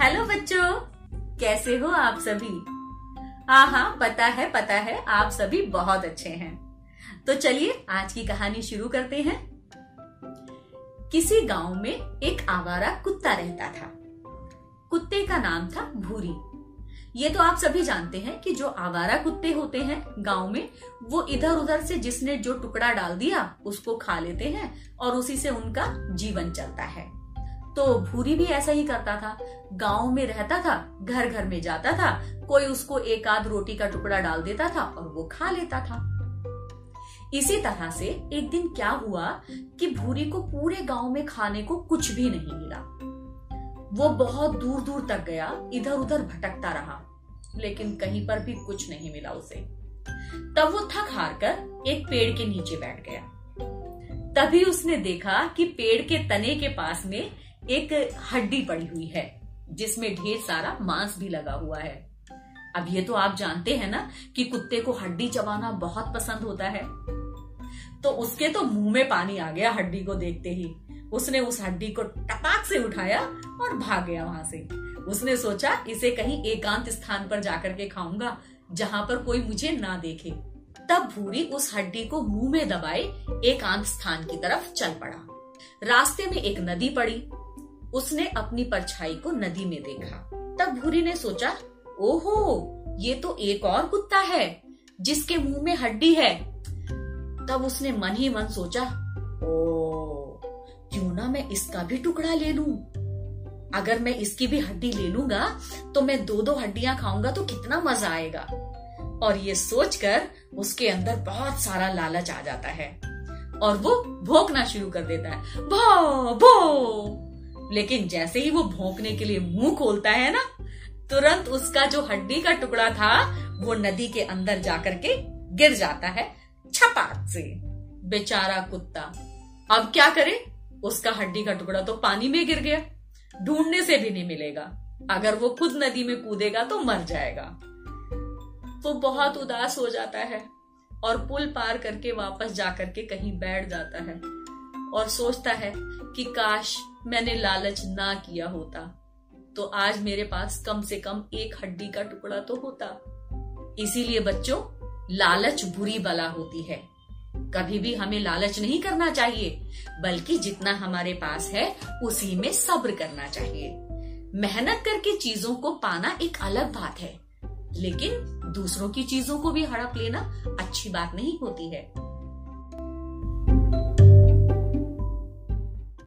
बच्चों, कैसे हो आप सभी? हाँ हाँ पता है पता है, आप सभी बहुत अच्छे हैं। तो चलिए, आज की कहानी शुरू करते हैं। किसी गाँव में एक आवारा कुत्ता रहता था। कुत्ते का नाम था भूरी। ये तो आप सभी जानते हैं कि जो आवारा कुत्ते होते हैं गाँव में, वो इधर उधर से जिसने जो टुकड़ा डाल दिया, उसको खा लेते हैं और उसी से उनका जीवन चलता है। तो भूरी भी ऐसा ही करता था। गाँव में रहता था घर घर में जाता था, कोई उसको एक आध रोटी का टुकड़ा डाल देता था और वो खा लेता था। इसी तरह से एक दिन क्या हुआ कि भूरी को पूरे गाँव में खाने को कुछ भी नहीं मिला। वो बहुत दूर दूर तक गया इधर उधर भटकता रहा, लेकिन कहीं पर भी कुछ नहीं मिला उसे। तब वो थक हार कर एक पेड़ के नीचे बैठ गया। तभी उसने देखा कि पेड़ के तने के पास में एक हड्डी पड़ी हुई है, जिसमें ढेर सारा मांस भी लगा हुआ है। अब ये तो आप जानते हैं ना कि कुत्ते को हड्डी चबाना बहुत पसंद होता है। तो उसके तो मुँह में पानी आ गया हड्डी को देखते ही। उसने उस हड्डी को टपाक से उठाया और भाग गया वहाँ से। उसने सोचा, इसे कहीं एकांत स्थान पर जाकर के खाऊँगा, जहाँ पर कोई मुझे ना देखे। तब भूरी उस हड्डी को मुँह में दबाए एकांत स्थान की तरफ़ चल पड़ा। रास्ते में एक नदी पड़ी उसने अपनी परछाई को नदी में देखा। तब भूरी ने सोचा, ओहो, ये तो एक और कुत्ता है, जिसके मुँह में हड्डी है। तब उसने मन ही मन सोचा, ओ, क्यों ना मैं इसका भी टुकड़ा ले लूँ? अगर मैं इसकी भी हड्डी ले लूँगा तो मैं दो दो हड्डियाँ खाऊँगा तो कितना मज़ा आएगा। और ये सोचकर उसके अंदर बहुत सारा लालच आ जाता है और वो भोंकना शुरू कर देता है, भो भो। लेकिन जैसे ही वो भोंकने के लिए मुँह खोलता है ना, तुरंत उसका जो हड्डी का टुकड़ा था, वो नदी के अंदर जाकर के गिर जाता है, छपाक से। बेचारा कुत्ता। अब क्या करे? उसका हड्डी का टुकड़ा तो पानी में गिर गया। ढूँढने से भी नहीं मिलेगा। अगर वो खुद नदी में कूदेगा तो मर जाएगा। तो बहुत उदास हो जाता है और पुल पार करके वापस जाकर के कहीं बैठ जाता है। और सोचता है कि काश मैंने लालच ना किया होता। तो आज मेरे पास कम से कम एक हड्डी का टुकड़ा तो होता। इसीलिए बच्चों, लालच बुरी बला होती है। कभी भी हमें लालच नहीं करना चाहिए, बल्कि जितना हमारे पास है, उसी में सब्र करना चाहिए। मेहनत करके चीज़ों को पाना एक अलग बात है, लेकिन दूसरों की चीज़ों को भी हड़प लेना अच्छी बात नहीं होती है।